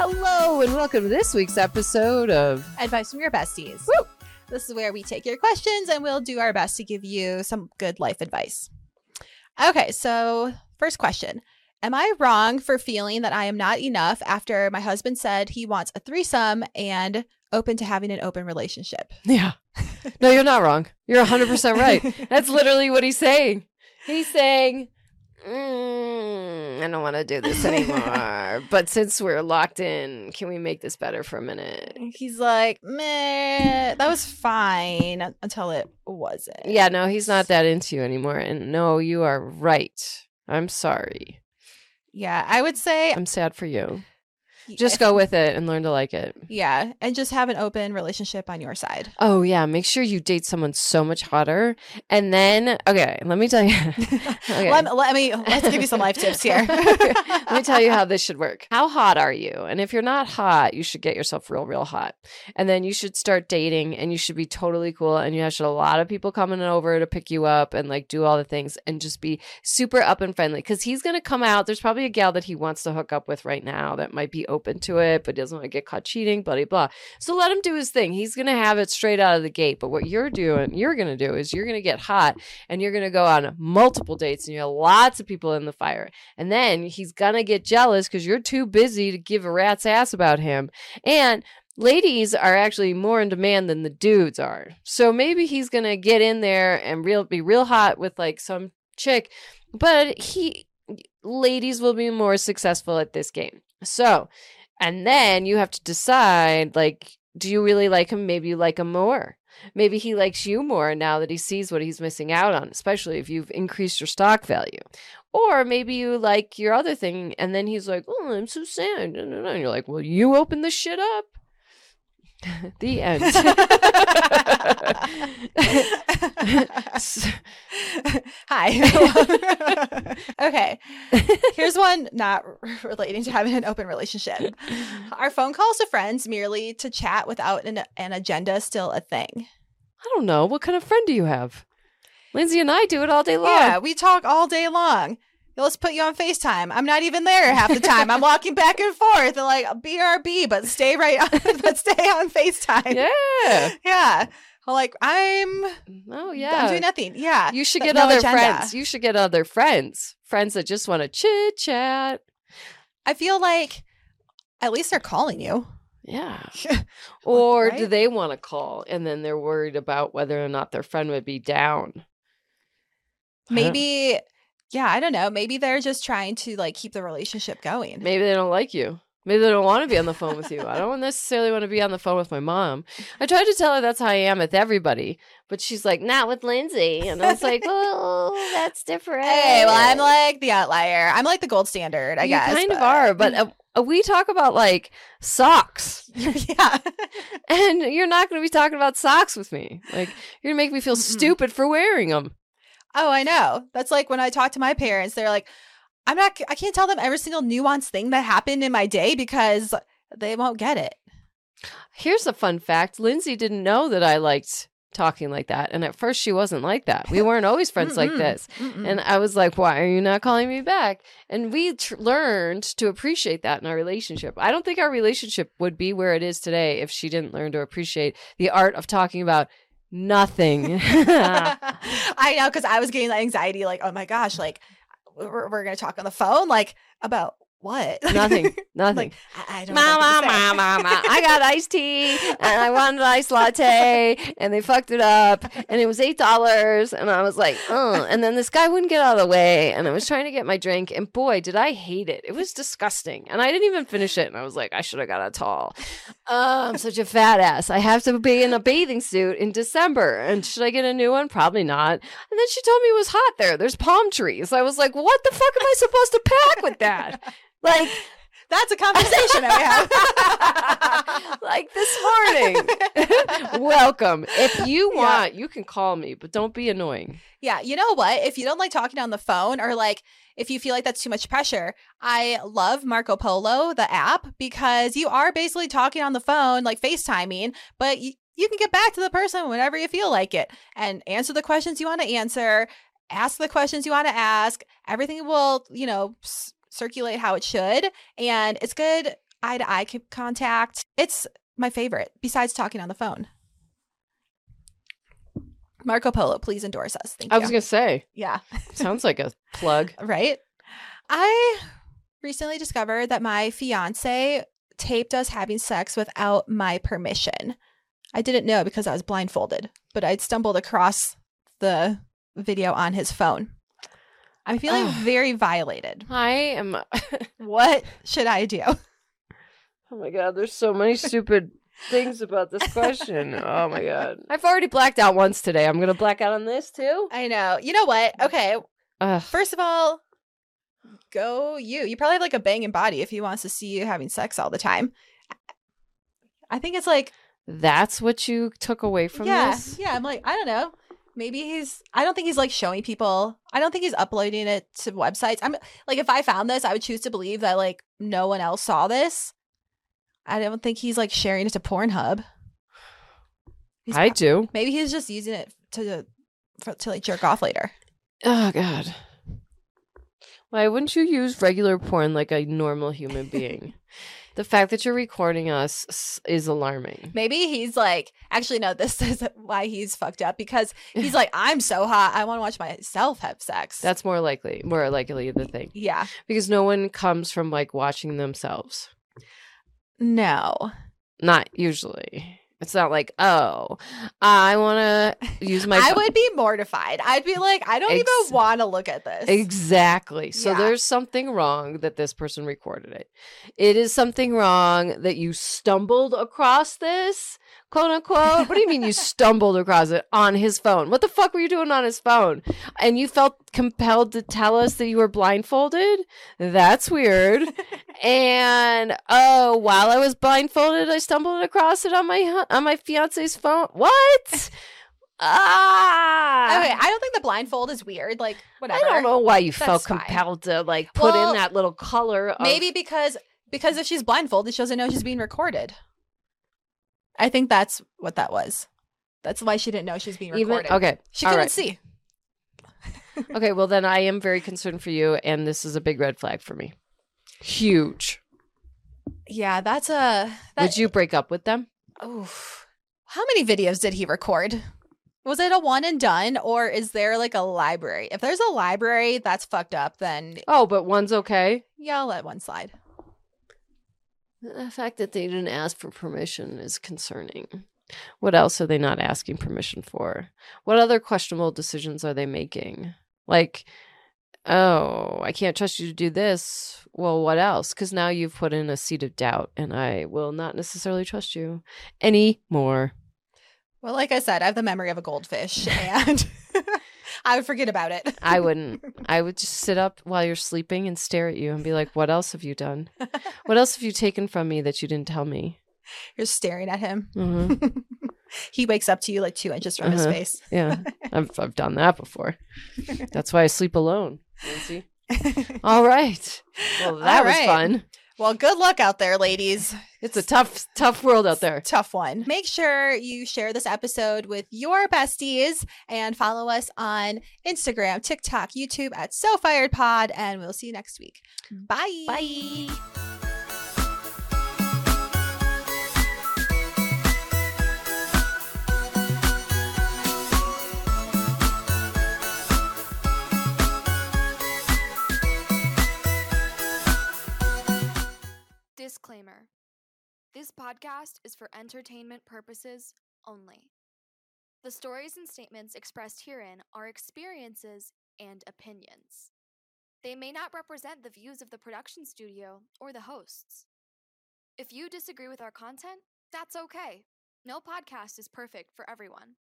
Hello, and welcome to this week's episode of Advice from your besties. Woo! This is where we take your questions and we'll do our best to give you some good life advice. Okay, so first question Am I wrong for feeling that I am not enough after my husband said he wants a threesome and open to having an open relationship? Yeah. No, you're not wrong. You're 100% right. That's literally what he's saying. He's saying, mm, I don't want to do this anymore. but since we're locked in, can we make this better for a minute? He's like, meh, that was fine until it wasn't. Yeah, no, he's not that into you anymore. And no, you are right. I'm sorry. Yeah, I would say I'm sad for you. Just if- go with it and learn to like it. Yeah, and just have an open relationship on your side. Oh yeah, make sure you date someone so much hotter, and then okay, let me tell you. okay. Let, let me let's give you some life tips here. let me tell you how this should work. How hot are you? And if you're not hot, you should get yourself real, real hot, and then you should start dating, and you should be totally cool, and you should have a lot of people coming over to pick you up and like do all the things, and just be super up and friendly because he's gonna come out. There's probably a gal that he wants to hook up with right now that might be open to it, but he doesn't want to get caught cheating, blah blah blah. So let him do his thing. He's gonna have it straight out of the gate. But what you're doing, you're gonna do is you're gonna get hot and you're gonna go on multiple dates and you have lots of people in the fire. And then he's gonna get jealous because you're too busy to give a rat's ass about him. And ladies are actually more in demand than the dudes are. So maybe he's gonna get in there and real be real hot with like some chick, but he ladies will be more successful at this game. So, and then you have to decide like do you really like him? Maybe you like him more. Maybe he likes you more now that he sees what he's missing out on, especially if you've increased your stock value. Or maybe you like your other thing, and then he's like, "Oh, I'm so sad," and you're like, "Well, you open the shit up." the end. Hi. okay. Here's one not relating to having an open relationship. Are phone calls to friends merely to chat without an, an agenda still a thing? I don't know. What kind of friend do you have? Lindsay and I do it all day long. Yeah, we talk all day long. Let's put you on FaceTime. I'm not even there half the time. I'm walking back and forth and like BRB, but stay right on but stay on FaceTime. Yeah. Yeah. Like I'm Oh, yeah. I'm doing nothing. Yeah. You should get no other agenda. friends. You should get other friends. Friends that just want to chit chat. I feel like at least they're calling you. Yeah. Or do they want to call and then they're worried about whether or not their friend would be down? Maybe yeah, I don't know. Maybe they're just trying to like keep the relationship going. Maybe they don't like you. Maybe they don't want to be on the phone with you. I don't necessarily want to be on the phone with my mom. I tried to tell her that's how I am with everybody, but she's like, not with Lindsay. And I was like, well, that's different. Hey, well, I'm like the outlier. I'm like the gold standard, I you guess. kind of are, but uh, uh, we talk about like socks, yeah. and you're not going to be talking about socks with me. Like, you're going to make me feel Mm-mm. stupid for wearing them. Oh, I know. That's like when I talk to my parents, they're like, I'm not, I can't tell them every single nuanced thing that happened in my day because they won't get it. Here's a fun fact Lindsay didn't know that I liked talking like that. And at first, she wasn't like that. We weren't always friends like this. Mm-mm. And I was like, why are you not calling me back? And we tr- learned to appreciate that in our relationship. I don't think our relationship would be where it is today if she didn't learn to appreciate the art of talking about nothing. I know because I was getting that anxiety, like, oh my gosh, like we're, we're gonna talk on the phone, like about what? nothing. Nothing. like I, I don't. Mama, mama, mama. I got iced tea and I wanted an iced latte and they fucked it up and it was eight dollars and I was like, oh. And then this guy wouldn't get out of the way and I was trying to get my drink and boy, did I hate it. It was disgusting and I didn't even finish it and I was like, I should have got a tall. Oh, I'm such a fat ass. I have to be in a bathing suit in December and should I get a new one? Probably not. And then she told me it was hot there. There's palm trees. I was like, what the fuck am I supposed to pack with that? Like, That's a conversation that we have. like this morning. Welcome. If you Yeah. want, you can call me, but don't be annoying. Yeah, you know what? If you don't like talking on the phone or like if you feel like that's too much pressure, I love Marco Polo, the app, because you are basically talking on the phone, like FaceTiming, but you, you can get back to the person whenever you feel like it and answer the questions you want to answer, ask the questions you want to ask. Everything will, you know, s- circulate how it should. And it's good eye to eye contact. It's my favorite besides talking on the phone. Marco Polo, please endorse us. Thank I you. I was gonna say, yeah. sounds like a plug. Right? I recently discovered that my fiance taped us having sex without my permission. I didn't know because I was blindfolded, but I'd stumbled across the video on his phone. I'm feeling Ugh. very violated. I am. What should I do? Oh my god, there's so many stupid things about this question. Oh my god. I've already blacked out once today. I'm gonna black out on this too. I know. You know what? Okay. Ugh. First of all, go you. You probably have like a banging body if he wants to see you having sex all the time. I think it's like That's what you took away from yeah, this? Yeah, I'm like, I don't know. Maybe he's I don't think he's like showing people. I don't think he's uploading it to websites. I'm like if I found this, I would choose to believe that like no one else saw this. I don't think he's like sharing it to Pornhub. He's I do. maybe he's just using it to for, to like jerk off later. Oh god. Why wouldn't you use regular porn like a normal human being? the fact that you're recording us is alarming. Maybe he's like, actually, no, this is why he's fucked up because he's like, I'm so hot. I want to watch myself have sex. That's more likely, more likely the thing. yeah. Because no one comes from like watching themselves. No. Not usually. It's not like, oh, I want to use my. I would be mortified. I'd be like, I don't Ex- even want to look at this. Exactly. So Yeah. there's something wrong that this person recorded it. It is something wrong that you stumbled across this, quote unquote. what do you mean you stumbled across it on his phone? What the fuck were you doing on his phone? And you felt compelled to tell us that you were blindfolded? That's weird. and oh, while I was blindfolded, I stumbled across it on my on my fiance's phone. What? ah. Okay, I don't think the blindfold is weird. Like, whatever. I don't know why you That's felt fine. compelled to like put Well, in that little color. Of, Maybe because because if she's blindfolded, she doesn't know she's being recorded. I think that's what that was. That's why she didn't know she was being even recorded. okay. She couldn't right. see. Okay, well then I am very concerned for you, and this is a big red flag for me. Huge. Yeah, that's a. That, Would you break up with them? Oof. How many videos did he record? Was it a one and done, or is there like a library? If there's a library that's fucked up, then Oh, but one's okay. yeah, I'll let one slide. The fact that they didn't ask for permission is concerning. What else are they not asking permission for? What other questionable decisions are they making? Like, oh, I can't trust you to do this. Well, what else? Because now you've put in a seed of doubt, and I will not necessarily trust you anymore. Well, like I said, I have the memory of a goldfish, and I would forget about it. I wouldn't. I would just sit up while you're sleeping and stare at you and be like, what else have you done? What else have you taken from me that you didn't tell me? You're staring at him. hmm he wakes up to you like two inches from his Uh-huh. face. Yeah, I've, I've done that before. That's why I sleep alone. Nancy. All right. Well, that All was right. fun. well, good luck out there, ladies. It's a tough, tough world out there. Tough one. Make sure you share this episode with your besties and follow us on Instagram, TikTok, YouTube at So Fired Pod, and we'll see you next week. Bye. Bye. Podcast is for entertainment purposes only. The stories and statements expressed herein are experiences and opinions. They may not represent the views of the production studio or the hosts. If you disagree with our content, that's okay. No podcast is perfect for everyone.